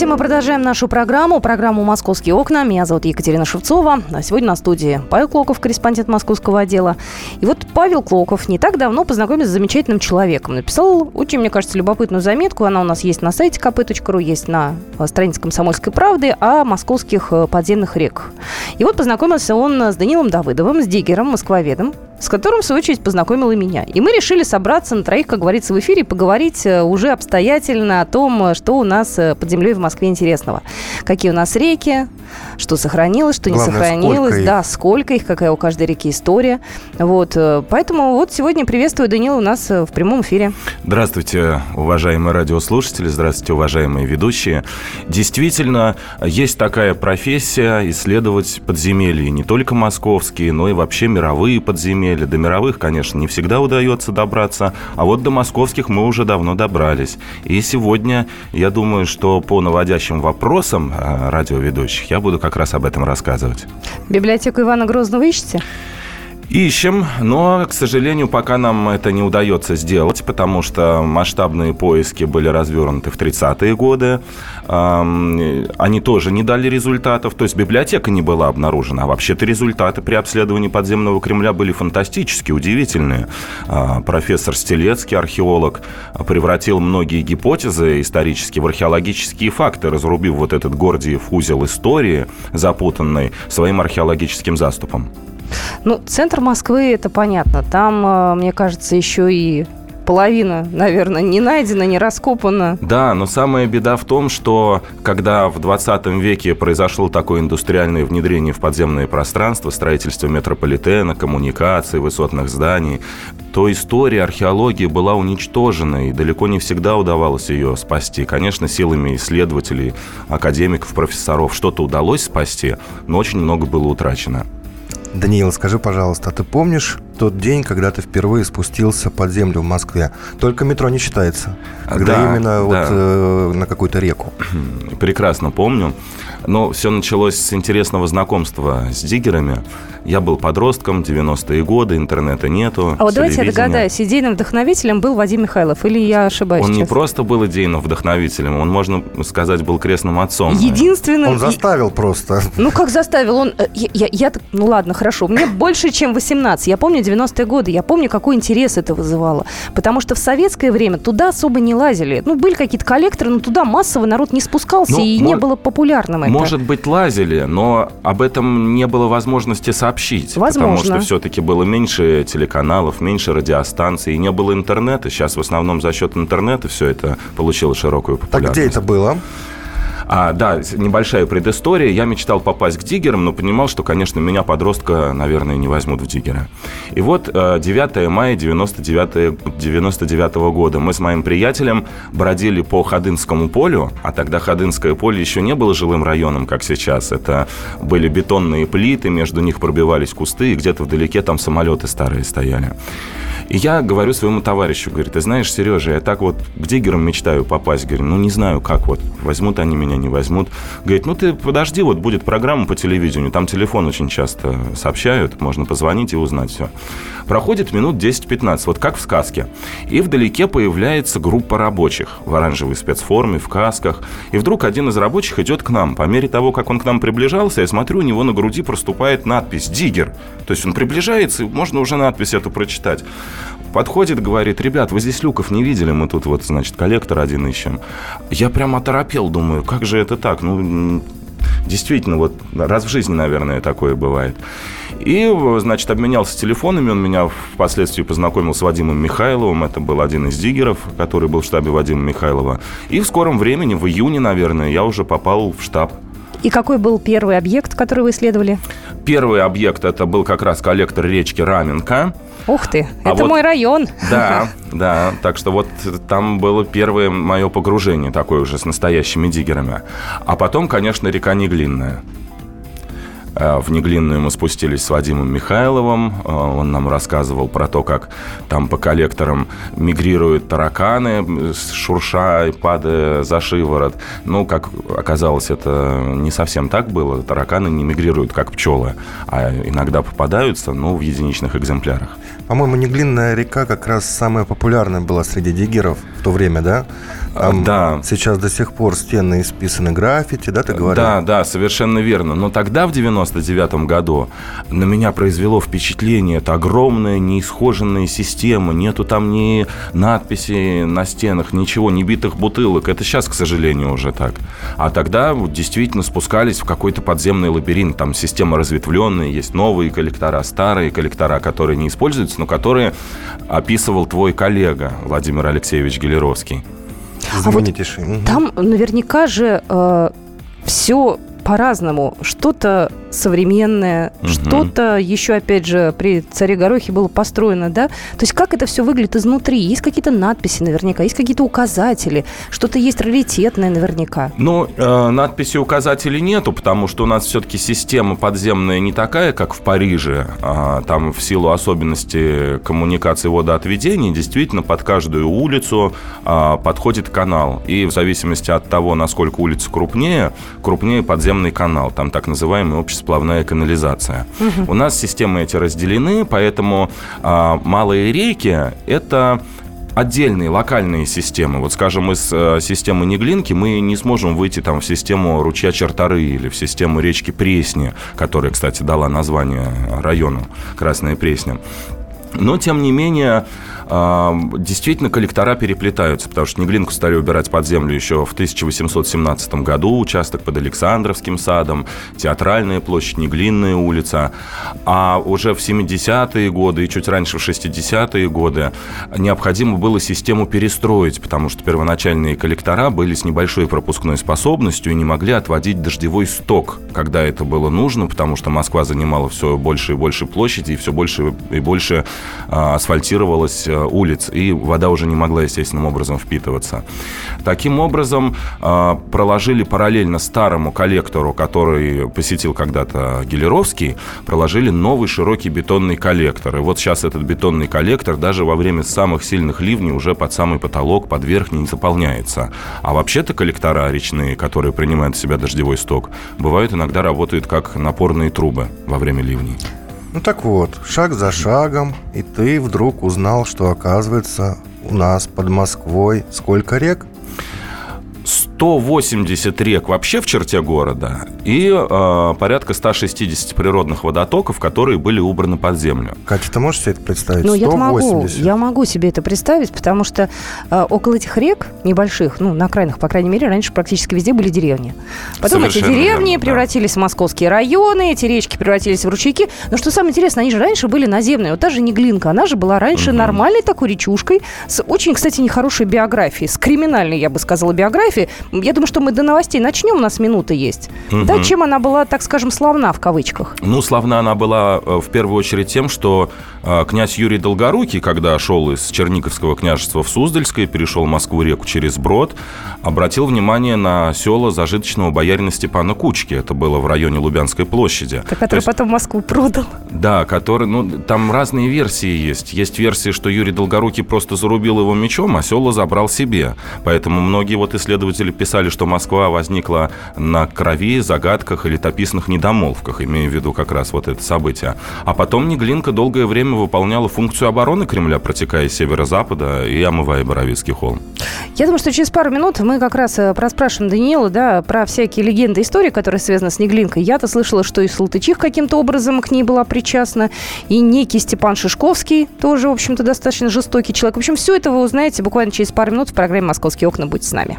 Здравствуйте, мы продолжаем нашу программу, программу «Московские окна». Меня зовут Екатерина Шевцова. А сегодня на студии Павел Клоков, корреспондент московского отдела. И вот Павел Клоков не так давно познакомился с замечательным человеком. Написал очень, мне кажется, любопытную заметку. Она у нас есть на сайте kp.ru, есть на странице «Комсомольской правды» о московских э, подземных реках. И вот познакомился он с Данилом Давыдовым, с диггером, москвоведом, с которым, в свою очередь, познакомил и меня. И мы решили собраться на троих, как говорится, в эфире, и поговорить э, уже обстоятельно о том, э, что у нас под землей в Москве интересного. Какие у нас реки, что сохранилось, что Главное, не сохранилось. сколько да, сколько их, какая у каждой реки история. Вот. э, Поэтому вот сегодня приветствую Данила у нас э, в прямом эфире. Здравствуйте, уважаемые радиослушатели, здравствуйте, уважаемые ведущие. Действительно, есть такая профессия исследовать подземелья, не только московские, но и вообще мировые подземелья. До мировых, конечно, не всегда удается добраться, а вот до московских мы уже давно добрались. И сегодня, я думаю, что по наводящим вопросам э, радиоведущих я буду как раз об этом рассказывать. Библиотеку Ивана Грозного ищете? Ищем, но, к сожалению, пока нам это не удается сделать, потому что масштабные поиски были развернуты в 30-е годы. Они тоже не дали результатов. То есть библиотека не была обнаружена. А вообще-то результаты при обследовании подземного Кремля были фантастически удивительные. А, Профессор Стелецкий, археолог, превратил многие гипотезы исторические в археологические факты, разрубив вот этот Гордиев узел истории, запутанный своим археологическим заступом. Ну, центр Москвы, это понятно. Там, э, мне кажется, еще и половина, наверное, не найдена, не раскопана. Да, но самая беда в том, что когда в 20 веке произошло такое индустриальное внедрение в подземное пространство, строительство метрополитена, коммуникаций, высотных зданий, то история археологии была уничтожена, и далеко не всегда удавалось ее спасти. Конечно, силами исследователей, академиков, профессоров что-то удалось спасти, но очень много было утрачено. Даниил, скажи, пожалуйста, а ты помнишь тот день, когда ты впервые спустился под землю в Москве? Только метро не считается. Когда Да, именно вот да. э, на какую-то реку. Прекрасно помню. Но все началось с интересного знакомства с диггерами. Я был подростком, 90-е годы, интернета нету. А вот давайте я догадаюсь, идейным вдохновителем был Вадим Михайлов, или я ошибаюсь Он не сейчас? просто был идейным вдохновителем, он, можно сказать, был крестным отцом. Единственным... Он заставил просто. Ну, как заставил? Он... э, Я, я- я так- ну, ладно, хорошо. Мне больше, чем 18. Я помню 90-е годы. Я помню, какой интерес это вызывало. Потому что в советское время туда особо не лазили. Ну, были какие-то коллекторы, но туда массово народ не спускался, Ну, и не мо- было популярным это. Может быть, лазили, но об этом не было возможности сообщить. Потому Возможно. что все-таки было меньше телеканалов, меньше радиостанций, и не было интернета. Сейчас в основном за счет интернета все это получило широкую Так популярность. где это было? А, да, небольшая предыстория. Я мечтал попасть к диггерам, но понимал, что, конечно, меня, подростка, наверное, не возьмут в диггера. И вот э, 9 мая 99, 99 года мы с моим приятелем бродили по Ходынскому полю, а тогда Ходынское поле еще не было жилым районом, как сейчас. Это были бетонные плиты, между них пробивались кусты, и где-то вдалеке там самолеты старые стояли. И я говорю своему товарищу, говорю, ты знаешь, Сережа, я так вот к диггерам мечтаю попасть. Говорю, ну не знаю, как вот, возьмут они меня, не возьмут. Говорит, ну ты подожди, вот будет программа по телевидению, там телефон очень часто сообщают, можно позвонить и узнать все. Проходит минут 10-15, вот как в сказке. И вдалеке появляется группа рабочих в оранжевой спецформе, в касках. И вдруг один из рабочих идет к нам. По мере того, как он к нам приближался, я смотрю, у него на груди проступает надпись «Диггер». То есть он приближается, и можно уже надпись эту прочитать. Подходит, говорит, ребят, вы здесь люков не видели, мы тут вот, значит, коллектор один ищем. Я прям оторопел, думаю, как же это так? Ну, действительно, вот раз в жизни, наверное, такое бывает. И, значит, обменялся телефонами, он меня впоследствии познакомил с Вадимом Михайловым, это был один из диггеров, который был в штабе Вадима Михайлова. И в скором времени, в июне, наверное, я уже попал в штаб. И какой был первый объект, который вы исследовали? Первый объект это был как раз коллектор речки Раменка. Ух ты, А это вот- мой район. Да, да. Так что вот там было первое мое погружение такое уже с настоящими диггерами. А потом, конечно, река Неглинная. Э, в Неглинную мы спустились с Вадимом Михайловым. Э, он нам рассказывал про то, как там по коллекторам мигрируют тараканы, шурша и падая за шиворот. Ну, как оказалось, это не совсем так было. Тараканы не мигрируют, как пчелы, а иногда попадаются, ну, в единичных экземплярах. По-моему, Неглинная река как раз самая популярная была среди диггеров в то время, да? Там да. Сейчас до сих пор стены исписаны граффити, да, ты говорил? Да, да, совершенно верно. Но тогда, в 99-м году, на меня произвело впечатление, это огромная неисхоженная система, нету там ни надписей на стенах, ничего, ни битых бутылок. Это сейчас, к сожалению, уже так. А тогда действительно спускались в какой-то подземный лабиринт. Там система разветвленная, есть новые коллектора, старые коллектора, которые не используются, но которые описывал твой коллега Владимир Алексеевич Гелеровский. Знаменитейший. А вот там наверняка же э, все по-разному. Что-то современное, угу. что-то еще, опять же, при царе Горохе было построено, да? То есть как это все выглядит изнутри? Есть какие-то надписи наверняка, есть какие-то указатели, что-то есть раритетное наверняка. Ну, э, надписи указателей нету, потому что у нас все-таки система подземная не такая, как в Париже. А, там в силу особенностей коммуникации водоотведения действительно под каждую улицу а, подходит канал. И в зависимости от того, насколько улица крупнее, крупнее подземный канал. Там так называемый общество сплавная канализация. Угу. У нас системы эти разделены, поэтому а, малые реки – это отдельные локальные системы. Вот, скажем, из э, системы Неглинки мы не сможем выйти там в систему ручья Чертары или в систему речки Пресни, которая, кстати, дала название району Красная Пресня. Но, тем не менее, действительно коллектора переплетаются, потому что Неглинку стали убирать под землю еще в 1817 году, участок под Александровским садом, Театральная площадь, Неглинная улица. А уже в 70-е годы и чуть раньше в 60-е годы необходимо было систему перестроить, потому что первоначальные коллектора были с небольшой пропускной способностью и не могли отводить дождевой сток, когда это было нужно, потому что Москва занимала все больше и больше площади, и все больше и больше а, асфальтировалась а, улиц, и вода уже не могла естественным образом впитываться. Таким образом, а, проложили параллельно старому коллектору, который посетил когда-то Гелеровский, проложили новый широкий бетонный коллектор. И вот сейчас этот бетонный коллектор даже во время самых сильных ливней уже под самый потолок, под верхний не заполняется. А вообще-то коллектора речные, которые принимают в себя дождевой сток, бывают иногда работают как напорные трубы во время ливней. Ну так вот, шаг за шагом, и ты вдруг узнал, что оказывается у нас под Москвой сколько рек? 180 рек вообще в черте города и э, порядка 160 природных водотоков, которые были убраны под землю. Катя, ты можешь себе это представить? Ну, я могу, я могу себе это представить, потому что э, около этих рек небольших, ну, на окраинах, по крайней мере, раньше практически везде были деревни. Потом Совершенно эти деревни верно, превратились да. в московские районы, эти речки превратились в ручейки. Но что самое интересное, они же раньше были наземные. Вот та же Неглинка, она же была раньше угу. нормальной такой речушкой с очень, кстати, нехорошей биографией, с криминальной, я бы сказала, биографией. Я думаю, что мы до новостей начнем, у нас минута есть. Угу. Да, чем она была, так скажем, славна в кавычках? Ну, славна она была э, в первую очередь тем, что э, князь Юрий Долгорукий, когда шел из Черниковского княжества в Суздальское, перешел Москву-реку через Брод, обратил внимание на села зажиточного боярина Степана Кучки. Это было в районе Лубянской площади. Который есть, потом Москву продал. Да, который, ну, там разные версии есть. Есть версия, что Юрий Долгорукий просто зарубил его мечом, а села забрал себе. Поэтому многие вот исследователи писали, что Москва возникла на крови, загадках и летописных недомолвках, имея в виду как раз вот это событие. А потом Неглинка долгое время выполняла функцию обороны Кремля, протекая с северо-запада и омывая Боровицкий холм. Я думаю, что через пару минут мы как раз э, проспрашиваем Даниила, да, про всякие легенды, истории, которые связаны с Неглинкой. Я-то слышала, что и Салтычих каким-то образом к ней была причастна, и некий Степан Шишковский, тоже, в общем-то, достаточно жестокий человек. В общем, все это вы узнаете буквально через пару минут в программе «Московские окна». Будьте с нами.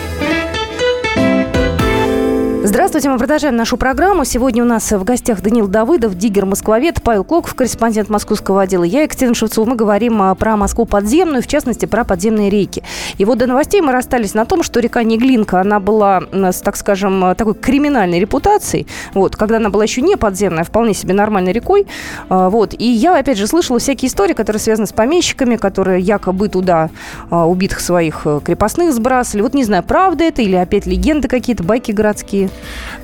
Здравствуйте, мы продолжаем нашу программу. Сегодня у нас в гостях Данил Давыдов, диггер-москвовед, Павел Клоков, корреспондент московского отдела. Я, Екатерина Шевцова. Мы говорим а, про Москву подземную, в частности, про подземные реки. И вот до новостей мы расстались на том, что река Неглинка, она была, с, так скажем, такой криминальной репутацией. Вот, когда она была еще не подземная, а вполне себе нормальной рекой. А, вот. И я, опять же, слышала всякие истории, которые связаны с помещиками, которые якобы туда убитых своих э, крепостных сбрасывали. Вот не знаю, правда это или опять легенды какие-то, байки городские.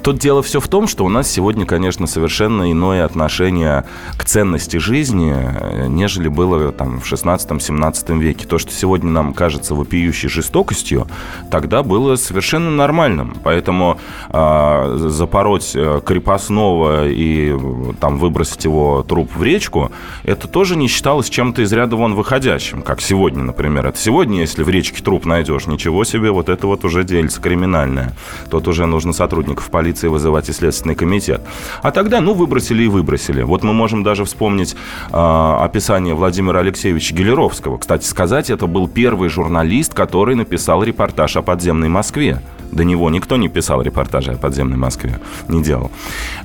Тут дело все в том, что у нас сегодня, конечно, совершенно иное отношение к ценности жизни, э, нежели было там в 16-17 веке. То, что сегодня нам кажется вопиющей жестокостью, тогда было совершенно нормальным. Поэтому э, запороть э, крепостного и там выбросить его труп в речку, это тоже не считалось чем-то из ряда вон выходящим, как сегодня, например. Это сегодня, если в речке труп найдешь, ничего себе, вот это вот уже дельце криминальное. Тут уже нужно сотрудник сотрудников полиции вызывать и Следственный комитет. А тогда, ну, выбросили и выбросили. Вот мы можем даже вспомнить э, описание Владимира Алексеевича Гелеровского. Кстати сказать, это был первый журналист, который написал репортаж о подземной Москве. До него никто не писал репортажи о подземной Москве, не делал.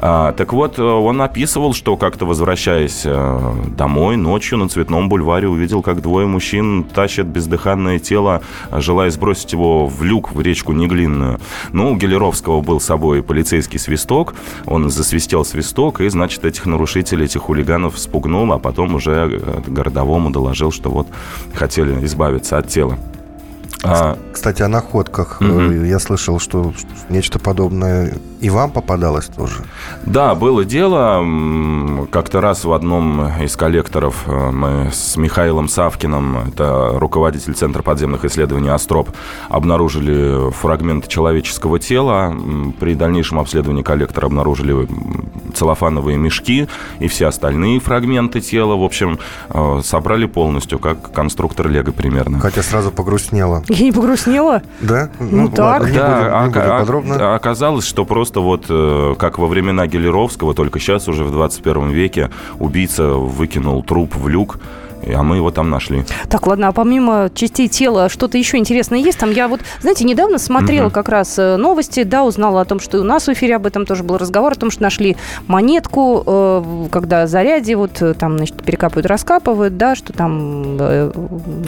А, так вот, он описывал, что как-то возвращаясь э, домой ночью на Цветном бульваре увидел, как двое мужчин тащат бездыханное тело, желая сбросить его в люк в речку Неглинную. Ну, у Гелеровского был с собой полицейский свисток, он засвистел свисток, и, значит, этих нарушителей, этих хулиганов спугнул, а потом уже э, городовому доложил, что вот хотели избавиться от тела. А... Кстати, о находках. Угу. Я слышал, что нечто подобное и вам попадалось тоже? Да, было дело. Как-то раз в одном из коллекторов э, мы с Михаилом Савкиным, это руководитель Центра подземных исследований «Астроп», обнаружили фрагмент человеческого тела. При дальнейшем обследовании коллектора обнаружили целлофановые мешки и все остальные фрагменты тела. В общем, э, собрали полностью, как конструктор Лего примерно. Хотя сразу погрустнело. Я не погрустнела? Да? Ну, ну так. Ладно, да, не будем, не будем подробно. Оказалось, что просто вот э, как во времена Гелеровского, только сейчас уже в 21 веке убийца выкинул труп в люк, а мы его там нашли. Так, ладно, а помимо частей тела что-то еще интересное есть? Там я вот, знаете, недавно смотрела угу. как раз э, новости, да, узнала о том, что и у нас в эфире об этом тоже был разговор, о том, что нашли монетку, э, когда заряде вот э, там, значит, перекапывают, раскапывают, да, что там...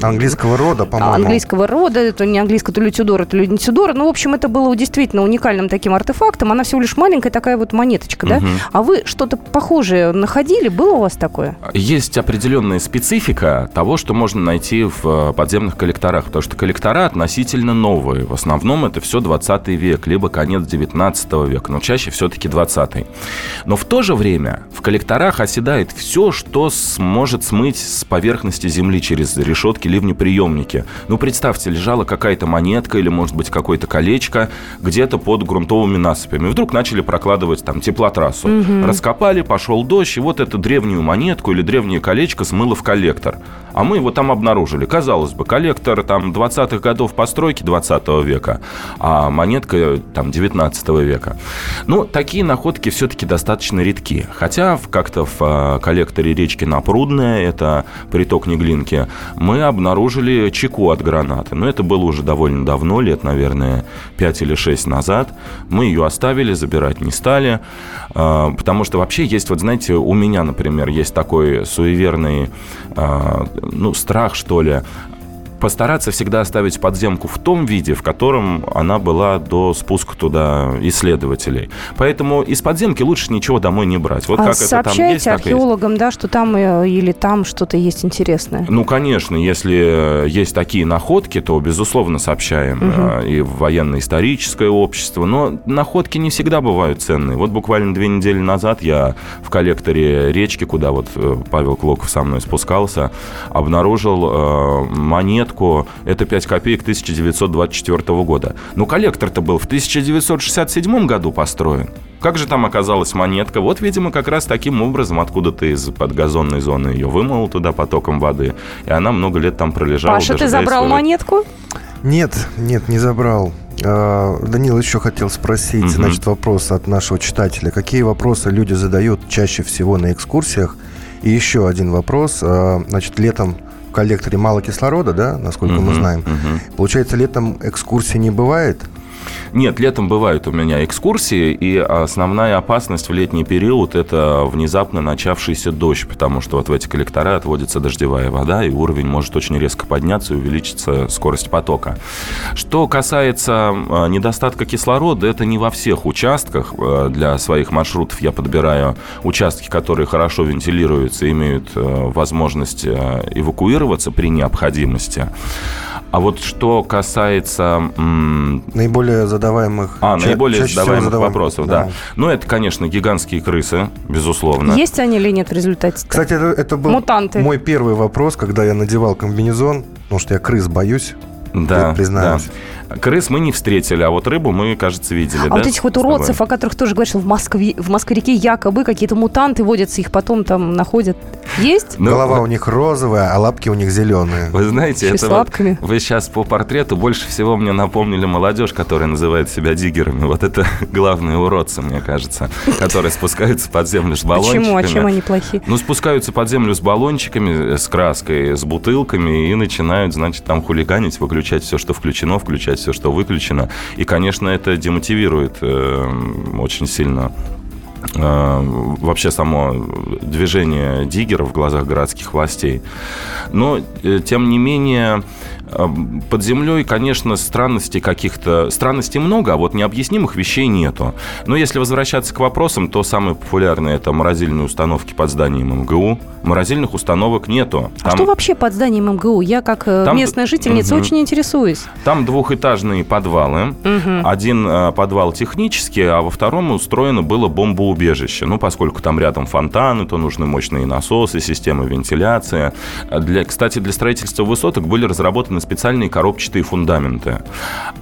Английского рода, по-моему. Английского рода, это не английского, то ли Тюдора, то ли не Тюдора. Ну, в общем, это было действительно уникальным таким артефактом. Она всего лишь маленькая такая вот монеточка, да? Угу. А вы что-то похожее находили? Было у вас такое? Есть определенные специфики специфика того, что можно найти в э, подземных коллекторах. Потому что коллектора относительно новые. В основном это все 20 век, либо конец 19 века, но чаще все-таки 20 Но в то же время в коллекторах оседает все, что сможет смыть с поверхности земли через решетки, ливнеприемники. Ну, представьте, лежала какая-то монетка или, может быть, какое-то колечко где-то под грунтовыми насыпями. Вдруг начали прокладывать там теплотрассу. Угу. Раскопали, пошел дождь, и вот эту древнюю монетку или древнее колечко смыло в коллектор коллектор. А мы его там обнаружили. Казалось бы, коллектор там 20-х годов постройки 20 века, а монетка там 19 века. Ну, такие находки все-таки достаточно редки. Хотя как-то в а, коллекторе речки Напрудная, это приток Неглинки, мы обнаружили чеку от гранаты. Но это было уже довольно давно, лет, наверное, 5 или 6 назад. Мы ее оставили, забирать не стали. А, потому что вообще есть, вот знаете, у меня, например, есть такой суеверный ну, страх, что ли, постараться всегда оставить подземку в том виде, в котором она была до спуска туда исследователей. Поэтому из подземки лучше ничего домой не брать. Вот а как это там есть, археологам, есть. да, что там э, или там что-то есть интересное? Ну, конечно, если есть такие находки, то, безусловно, сообщаем угу. и в военно-историческое общество. Но находки не всегда бывают ценные. Вот буквально две недели назад я в коллекторе речки, куда вот э, Павел Клоков со мной спускался, обнаружил монетку монетку, это 5 копеек 1924 года. Но коллектор-то был в 1967 году построен. Как же там оказалась монетка? Вот, видимо, как раз таким образом откуда-то из-под газонной зоны ее вымыл туда потоком воды. И она много лет там пролежала. Паша, ты забрал своего... монетку? Нет, нет, не забрал. А, Данил еще хотел спросить, угу. значит, вопрос от нашего читателя. Какие вопросы люди задают чаще всего на экскурсиях? И еще один вопрос. А, значит, летом коллекторе мало кислорода, да, насколько мы знаем. Получается, летом экскурсии не бывает? Нет, летом бывают у меня экскурсии, и основная опасность в летний период – это внезапно начавшийся дождь, потому что вот в эти коллектора отводится дождевая вода, и уровень может очень резко подняться и увеличится скорость потока. Что касается а, недостатка кислорода, это не во всех участках. А, для своих маршрутов я подбираю участки, которые хорошо вентилируются, имеют а, возможность эвакуироваться при необходимости. А вот что касается... Наиболее задаваемых... А, ча- наиболее задаваемых задаваем... вопросов, да. да. Ну, это, конечно, гигантские крысы, безусловно. Есть они или нет в результате? Кстати, это, это был Мутанты. мой первый вопрос, когда я надевал комбинезон, потому что я крыс боюсь. Да, признаюсь. Да. Крыс мы не встретили, а вот рыбу мы, кажется, видели. А да, вот этих вот уродцев, о которых тоже говорят, что в Москве, в Москве-реке якобы какие-то мутанты водятся, их потом там находят. Есть? Ну, Голова у них розовая, а лапки у них зеленые. Вы знаете, Еще это с лапками. Вот, вы сейчас по портрету больше всего мне напомнили молодежь, которая называет себя диггерами. Вот это главные уродцы, мне кажется, которые спускаются под землю с баллончиками. Почему? А чем они плохие? Ну, спускаются под землю с баллончиками, с краской, с бутылками и начинают, значит, там хулиганить, выключать все, что включено, включать все, что выключено. И, конечно, это демотивирует э, очень сильно э, вообще само движение диггеров в глазах городских властей. Но, э, тем не менее, под землей, конечно, странностей каких-то... Странностей много, а вот необъяснимых вещей нету. Но если возвращаться к вопросам, то самые популярные это морозильные установки под зданием МГУ. Морозильных установок нету. А Там... А что вообще под зданием МГУ? Я, как э, Там... местная жительница, угу. очень интересуюсь. Там двухэтажные подвалы. Угу. Один э, подвал технический, а во втором устроено было бомбоубежище. Ну, поскольку там рядом фонтаны, то нужны мощные насосы, системы вентиляции. Для, кстати, для строительства высоток были разработаны специальные коробчатые фундаменты.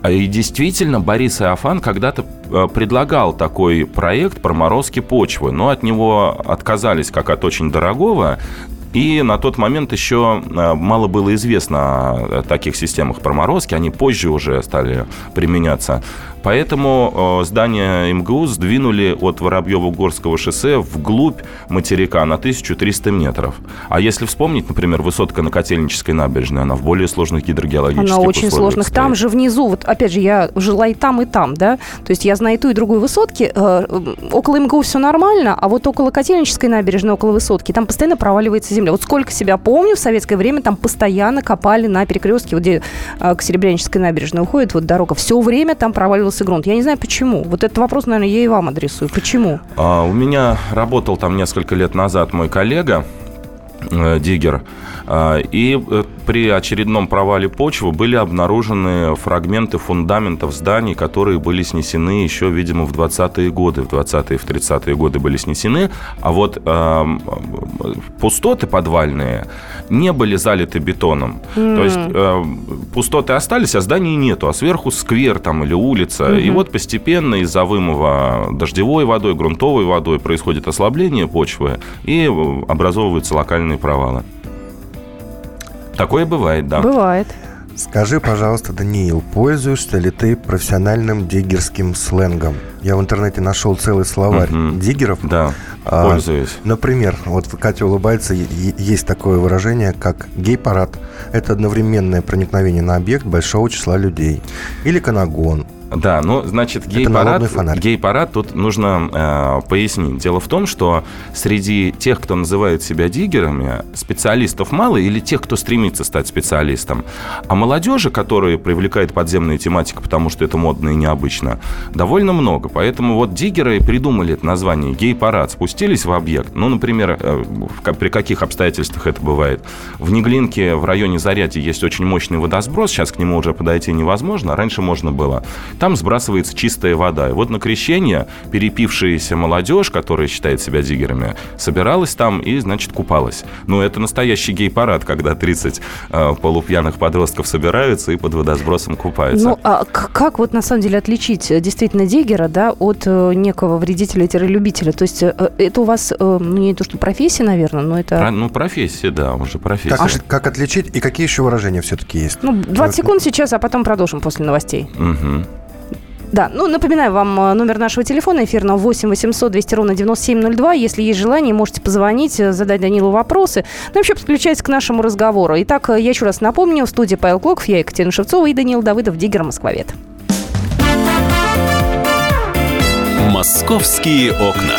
И действительно, Борис Иофан когда-то э, предлагал такой проект проморозки почвы, но от него отказались как от очень дорогого, и на тот момент еще э, мало было известно о таких системах проморозки, они позже уже стали применяться. Поэтому э, здание МГУ сдвинули от Воробьево-Горского шоссе вглубь материка на 1300 метров. А если вспомнить, например, высотка на Котельнической набережной, она в более сложных гидрогеологических Она очень сложных. Стоит. Там же внизу, вот опять же, я жила и там, и там, да, то есть я знаю и ту, и другую высотки. Э, около МГУ все нормально, а вот около Котельнической набережной, около высотки, там постоянно проваливается земля. Вот сколько себя помню, в советское время там постоянно копали на перекрестке, вот где э, к Серебрянической набережной уходит вот дорога. Все время там проваливалось проваливался грунт. Я не знаю, почему. Вот этот вопрос, наверное, я и вам адресую. Почему? А, у меня работал там несколько лет назад мой коллега, э, Диггер. А, и э, при очередном провале почвы были обнаружены фрагменты фундаментов зданий, которые были снесены еще, видимо, в 20-е годы. В 20-е, в 30-е годы были снесены. А вот э, пустоты подвальные не были залиты бетоном. Mm. То есть э, пустоты остались, а зданий нету. А сверху сквер там или улица. Mm-hmm. И вот постепенно из-за вымыва дождевой водой, грунтовой водой происходит ослабление почвы и образовываются локальные провалы. Такое бывает, да. Бывает. Скажи, пожалуйста, Даниил, пользуешься ли ты профессиональным диггерским сленгом? Я в интернете нашел целый словарь uh-huh. диггеров. Да, а, пользуюсь. Например, вот Катя улыбается, есть такое выражение, как гей-парад. Это одновременное проникновение на объект большого числа людей. Или канагон, да, ну, значит, гей-парад, гей-парад тут нужно э, пояснить. Дело в том, что среди тех, кто называет себя диггерами, специалистов мало или тех, кто стремится стать специалистом. А молодежи, которые привлекает подземная тематика, потому что это модно и необычно, довольно много. Поэтому вот диггеры придумали это название гей-парад, спустились в объект. Ну, например, э, при каких обстоятельствах это бывает? В Неглинке в районе Зарядья есть очень мощный водосброс, сейчас к нему уже подойти невозможно, а раньше можно было там сбрасывается чистая вода. И вот на крещение перепившаяся молодежь, которая считает себя диггерами, собиралась там и, значит, купалась. Ну, это настоящий гей-парад, когда 30 э, полупьяных подростков собираются и под водосбросом купаются. Ну, а как вот на самом деле отличить э, действительно диггера, да, от э, некого вредителя-любителя? То есть э, это у вас, э, ну, не то, что профессия, наверное, но это... Про, ну, профессия, да, уже профессия. Как, как отличить и какие еще выражения все-таки есть? Ну, 20 секунд сейчас, а потом продолжим после новостей. Угу. Да, ну, напоминаю вам э, номер нашего телефона эфирного 8 800 200 ровно 9702. Если есть желание, можете позвонить, э, задать Данилу вопросы. Ну, вообще, подключайтесь к нашему разговору. Итак, э, я еще раз напомню, в студии Павел Клоков, я Екатерина Шевцова и Данил Давыдов, Диггер Москвовед. «Московские окна».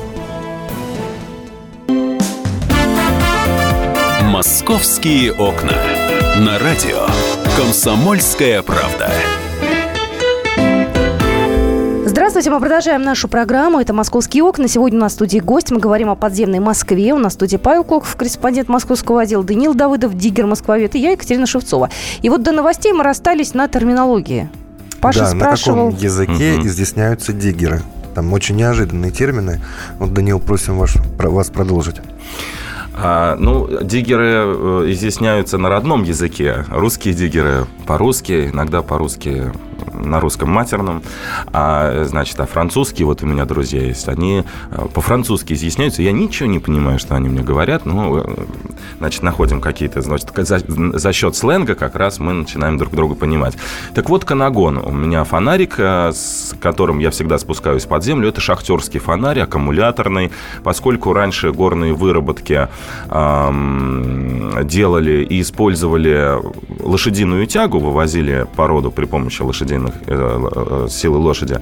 «Московские окна». На радио «Комсомольская правда». Здравствуйте, мы продолжаем нашу программу. Это «Московские окна». Сегодня у нас в студии гость. Мы говорим о подземной Москве. У нас в студии Павел Клоков, корреспондент московского отдела, Данил Давыдов, Диггер Москвовед и я, Екатерина Шевцова. И вот до новостей мы расстались на терминологии. Паша да, спрашивал... на каком языке Мгм. изъясняются диггеры? Там очень неожиданные термины. Вот, Данил, просим ваш, вас продолжить. А, ну, диггеры э, изъясняются на родном языке. Русские диггеры по-русски, иногда по-русски на русском матерном. А, значит, а французские, вот у меня друзья есть, они э, по-французски изъясняются. Я ничего не понимаю, что они мне говорят. Ну, э, значит, находим какие-то, значит, за, за счет сленга как раз мы начинаем друг друга понимать. Так вот, канагон. У меня фонарик, э, с которым я всегда спускаюсь под землю. Это шахтерский фонарь, аккумуляторный. Поскольку раньше горные выработки эм, делали и использовали лошадиную тягу, вывозили породу при помощи лошадиных э, э, силы лошади,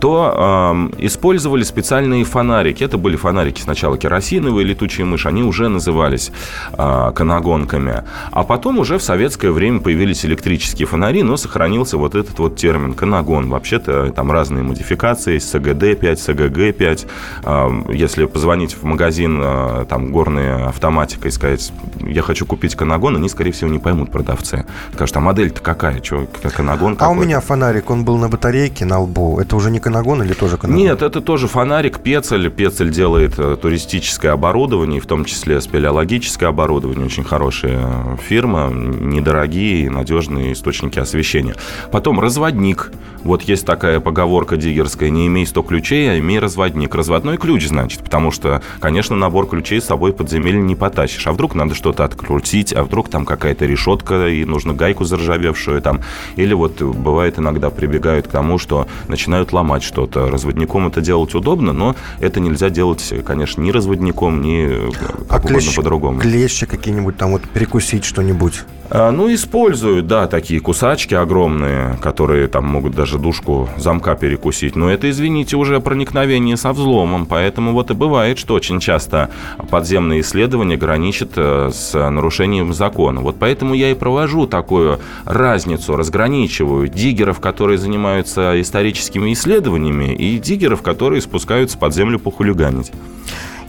то использовали специальные фонарики. Это были фонарики сначала керосиновые, летучие мыши, они уже назывались э, канагонками. А потом уже в советское время появились электрические фонари, но сохранился вот этот вот термин канагон. Вообще-то там разные модификации, есть СГД-5, СГГ-5. Э, Если позвонить в магазин, э, там, горные автоматика и сказать, я хочу купить канагон, они, скорее всего, не поймут продавцы. Скажут, а модель-то какая? Что, канагон А у какой-то?» меня фонарик, он был на батарейке на лбу. Это уже не канагон или тоже канагон? Нет, это тоже фонарик, Пецель. Пецель делает э, туристическое оборудование, в том числе спелеологическое оборудование. Очень хорошая фирма, недорогие надежные источники освещения. Потом разводник. Вот есть такая поговорка диггерская, не имей 100 ключей, а имей разводник. Разводной ключ, значит, потому что, конечно, набор ключей с собой подземелье не потащишь. А вдруг надо что-то открутить, а вдруг там какая-то решетка, и нужно гайку заржавевшую там. Или вот бывает иногда прибегают к тому, что начинают ломать что-то. Разводником это делать удобно, но это нельзя делать, конечно, ни разводником, ни А как угодно клещи, по-другому. клещи какие-нибудь там, вот перекусить что-нибудь. А, Ну, используют, да, такие кусачки огромные, которые там могут даже дужку замка перекусить. Но это, извините, уже проникновение со взломом. Поэтому вот и бывает, что очень часто подземные исследования граничат э, с нарушением закона. Вот поэтому я и провожу такую разницу, разграничиваю диггеров, которые занимаются историческими исследованиями, и диггеров, которые спускаются под землю похулиганить.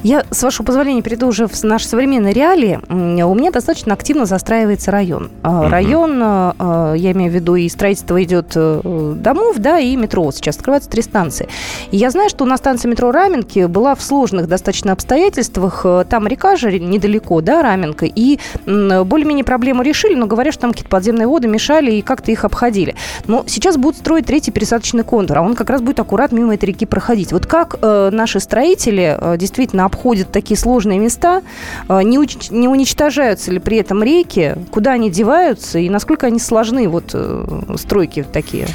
Я, с вашего позволения, перейду уже в наши современные реалии. У меня достаточно активно застраивается район. А. Район, а, а, я имею в виду, и строительство идет э, домов, да, и метро. Сейчас открываются три станции. И я знаю, что на станции метро Раменки была в сложных достаточно обстоятельствах. Э, Там река же недалеко, да, Раменка. И более-менее проблему решили, но говорят, что там какие-то подземные воды мешали и как-то их обходили. Но сейчас будут строить третий пересадочный контур, а он как раз будет аккурат мимо этой реки проходить. Вот как э, наши строители действительно обходят такие сложные места, э, не, уч- не уничтожаются ли при этом реки, куда они деваются и насколько они сложны, вот э, стройки такие?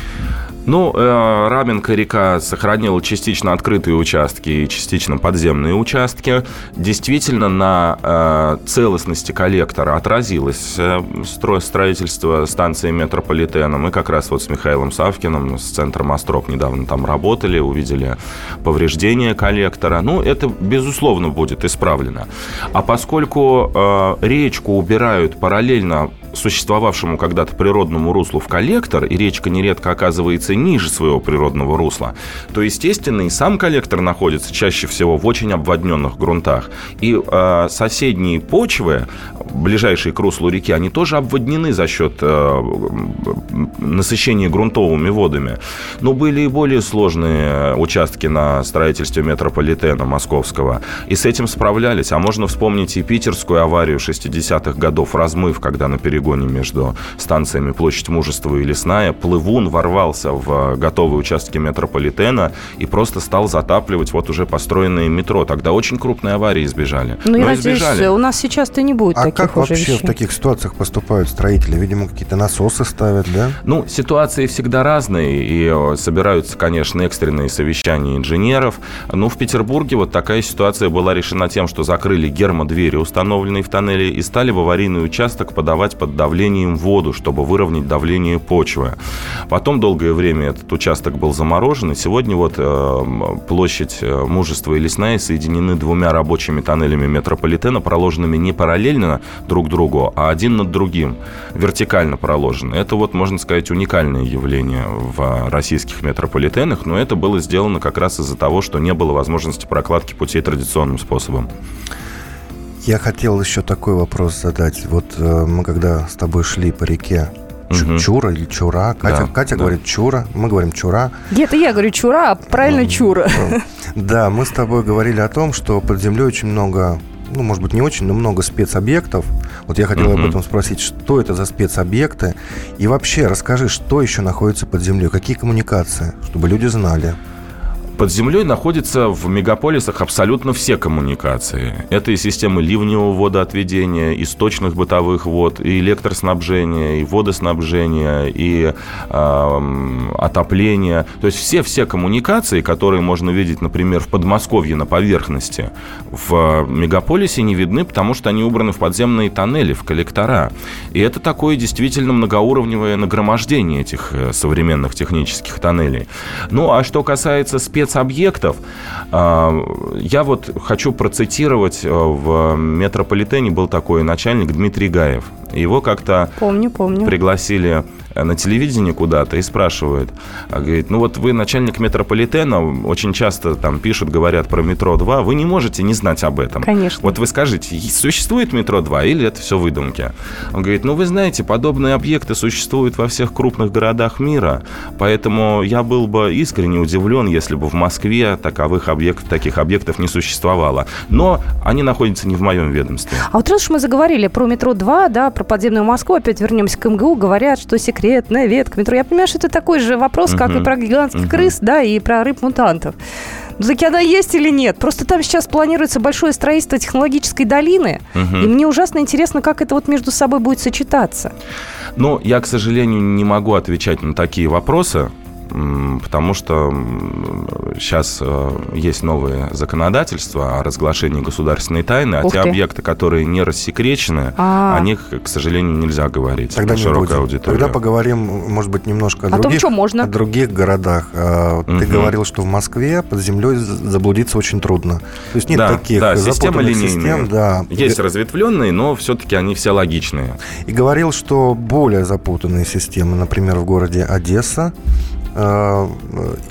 Ну, э, Раменка река сохранила частично открытые участки и частично подземные участки. Действительно, на э, целостности коллектора отразилось э, стро- строительство станции метрополитена. Мы как раз вот с Михаилом Савкиным с центром Острог недавно там работали, увидели повреждения коллектора. Ну, это, безусловно, будет исправлено. А поскольку э, речку убирают параллельно существовавшему когда-то природному руслу в коллектор, и речка нередко оказывается ниже своего природного русла, то, естественно, и сам коллектор находится чаще всего в очень обводненных грунтах. И э, соседние почвы, ближайшие к руслу реки, они тоже обводнены за счет э, насыщения грунтовыми водами. Но были и более сложные участки на строительстве метрополитена московского. И с этим справлялись. А можно вспомнить и питерскую аварию 60-х годов, размыв, когда на перегоне между станциями Площадь Мужества и Лесная плывун ворвался в готовые участки метрополитена и просто стал затапливать вот уже построенные метро. Тогда очень крупные аварии избежали. Ну, Но я надеюсь, избежали. у нас сейчас-то не будет А таких как уже вообще вещей. в таких ситуациях поступают строители? Видимо, какие-то насосы ставят, да? Ну, ситуации всегда разные, и э, собираются, конечно, экстренные совещания инженеров. Ну, в Петербурге вот такая ситуация была решена тем, что закрыли гермодвери, установленные в тоннеле, и стали в аварийный участок подавать под давлением воду, чтобы выровнять давление почвы. Потом долгое время этот участок был заморожен, и сегодня вот э, площадь э, Мужества и Лесная соединены двумя рабочими тоннелями метрополитена, проложенными не параллельно друг другу, а один над другим, вертикально проложены. Это вот, можно сказать, уникальное явление в российских метрополитенах, но это было сделано как раз из-за того, что не было возможности прокладки путей традиционным способом. Я хотел еще такой вопрос задать. Вот э, мы когда с тобой шли по реке Мгм. Чура или Чура, Катя, Да, Катя да. говорит Чура, мы говорим Чура. Где-то я говорю чура, а правильно чура. Да, мы с тобой говорили о том, что под землей очень много, ну, может быть, не очень, но много спецобъектов. Вот я хотел об Мгм. этом спросить, что это за спецобъекты? И вообще, расскажи, что еще находится под землей, какие коммуникации, чтобы люди знали. Под землей находятся в мегаполисах абсолютно все коммуникации. Это и системы ливневого водоотведения, и сточных бытовых вод, и электроснабжения, и водоснабжения, и эм, отопления. То есть все-все коммуникации, которые можно видеть, например, в Подмосковье на поверхности, в мегаполисе не видны, потому что они убраны в подземные тоннели, в коллектора. И это такое действительно многоуровневое нагромождение этих э, современных технических тоннелей. Ну, а что касается спецобъектов, а, я вот хочу процитировать, э, в метрополитене был такой начальник Дмитрий Гаев. Его как-то Помню, помню. пригласили э, на телевидение куда-то и спрашивают, а, говорит, ну вот вы начальник метрополитена, очень часто там пишут, говорят про метро 2, вы не можете не знать об этом. Конечно. Вот вы скажите, существует метро 2 или это все выдумки? Он говорит, ну вы знаете, подобные объекты существуют во всех крупных городах мира, поэтому я был бы искренне удивлен, если бы в Москве таковых объектов, таких объектов не существовало. Но они находятся не в моем ведомстве. А вот раз уж мы заговорили про метро 2, да, про подземную Москву, опять вернемся к МГУ, говорят, что секретная ветка метро. Я понимаю, что это такой же вопрос, как и Мгм. про гигантских Мгм. крыс, да, и про рыб-мутантов. Ну, таки она есть или нет? Просто там сейчас планируется большое строительство технологической долины, Мгм. и мне ужасно интересно, как это вот между собой будет сочетаться. Ну, я, к сожалению, не могу отвечать на такие вопросы, потому что сейчас есть новые законодательства о разглашении государственной тайны, а Ух те ты. объекты, которые не рассекречены, А. о них, к сожалению, нельзя говорить Тогда не широкой будем. аудитории. Тогда поговорим, может быть, немножко о, О том, других, что можно. о других городах. А, Ты Мгм. говорил, что в Москве под землей заблудиться очень трудно. То есть нет да, таких да, системы запутанных линейные. систем. Да. Есть разветвленные, но все-таки они все логичные. И говорил, что более запутанные системы, например, в городе Одесса э,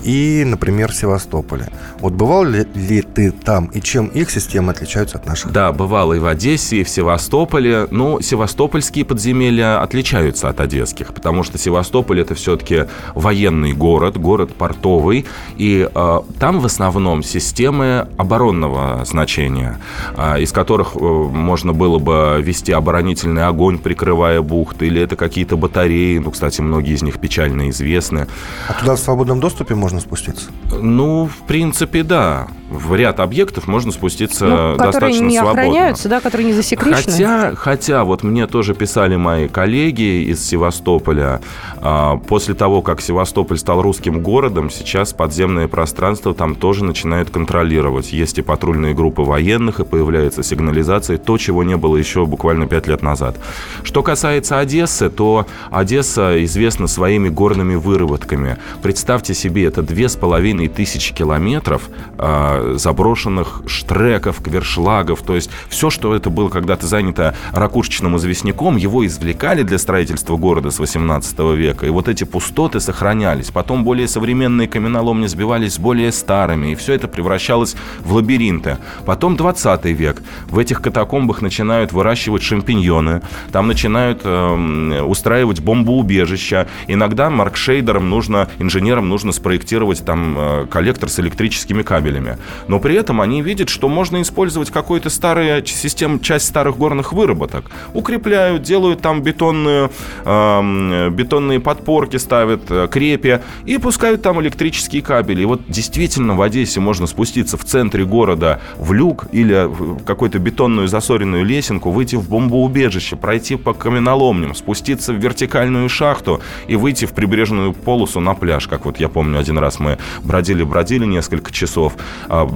и, например, Севастополе. Вот бывал ли, ли ты там, и чем их системы отличаются от наших? Да, бывало и в Одессе, и в Севастополе. Но севастопольские подземелья отличаются от одесских, потому что Севастополь это все-таки военный город, город портовый, и э, там в основном системы оборонного значения, э, из которых э, можно было бы вести оборонительный огонь, прикрывая бухты, или это какие-то батареи, ну, кстати, многие из них печально известны. А туда в свободном доступе можно спуститься? Ну, в принципе, да. В ряд объектов можно спуститься Ну, которые достаточно не свободно. охраняются, да, которые не засекречены. Хотя, хотя, вот мне тоже писали мои коллеги из Севастополя, а, после того, как Севастополь стал русским городом, сейчас подземное пространство там тоже начинают контролировать. Есть и патрульные группы военных, и появляется сигнализация, то, чего не было еще буквально пять лет назад. Что касается Одессы, то Одесса известна своими горными выработками. Представьте себе, это две с половиной тысячи километров э, заброшенных штреков, квершлагов. То есть все, что это было когда-то занято ракушечным известняком, его извлекали для строительства города с 18 века. И вот эти пустоты сохранялись. Потом более современные каменоломни сбивались с более старыми. И все это превращалось в лабиринты. Потом 20 век. В этих катакомбах начинают выращивать шампиньоны. Там начинают э, устраивать бомбоубежища. Иногда маркшейдерам нужно, инженерам нужно спроектировать там э, коллектор с электрическими кабелями. Но при этом они видят, что можно использовать какую-то старую систему, часть старых горных выработок. Укрепляют, делают там бетонную, э, бетонные подпорки, ставят э, крепи и пускают там электрические кабели. И вот действительно в Одессе можно спуститься в центре города в люк или в какую-то бетонную засоренную лесенку, выйти в бомбоубежище, пройти по каменоломням, спуститься в вертикальную шахту и выйти в прибрежную полосу на пляж. Как вот я помню, один раз мы бродили-бродили несколько часов а,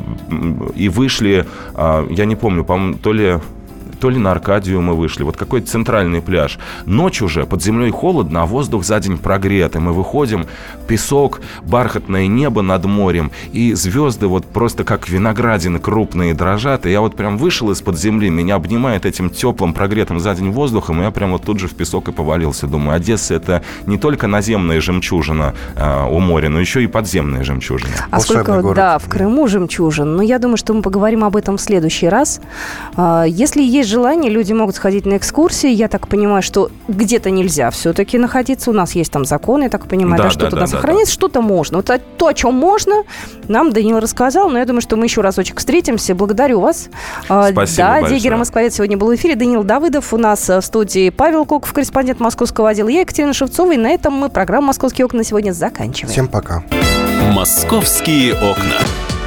и вышли, а, я не помню, по-моему, то ли то ли на Аркадию мы вышли, вот какой-то центральный пляж. Ночь уже, под землей холодно, а воздух за день прогрет, и мы выходим, песок, бархатное небо над морем, и звезды вот просто как виноградины крупные дрожат, и я вот прям вышел из-под земли, меня обнимает этим теплым прогретым за день воздухом, и я прям вот тут же в песок и повалился. Думаю, Одесса это не только наземная жемчужина э, у моря, но еще и подземная жемчужина. А сколько, город. да, в Крыму жемчужин. Но я думаю, что мы поговорим об этом в следующий раз. А, если есть есть желание, люди могут сходить на экскурсии. Я так понимаю, что где-то нельзя все-таки находиться. У нас есть там законы, я так понимаю, да, да, что-то да, да, сохранится, да. что-то можно. Вот то, о чем можно, нам Данил рассказал, но я думаю, что мы еще разочек встретимся. Благодарю вас. А, Спасибо Да, большое. Москвовед сегодня был в эфире. Данил Давыдов у нас э, в студии Павел Коков, корреспондент московского отдела. Я Екатерина Шевцова. И на этом мы программу «Московские окна» сегодня заканчиваем. Всем пока. «Московские окна».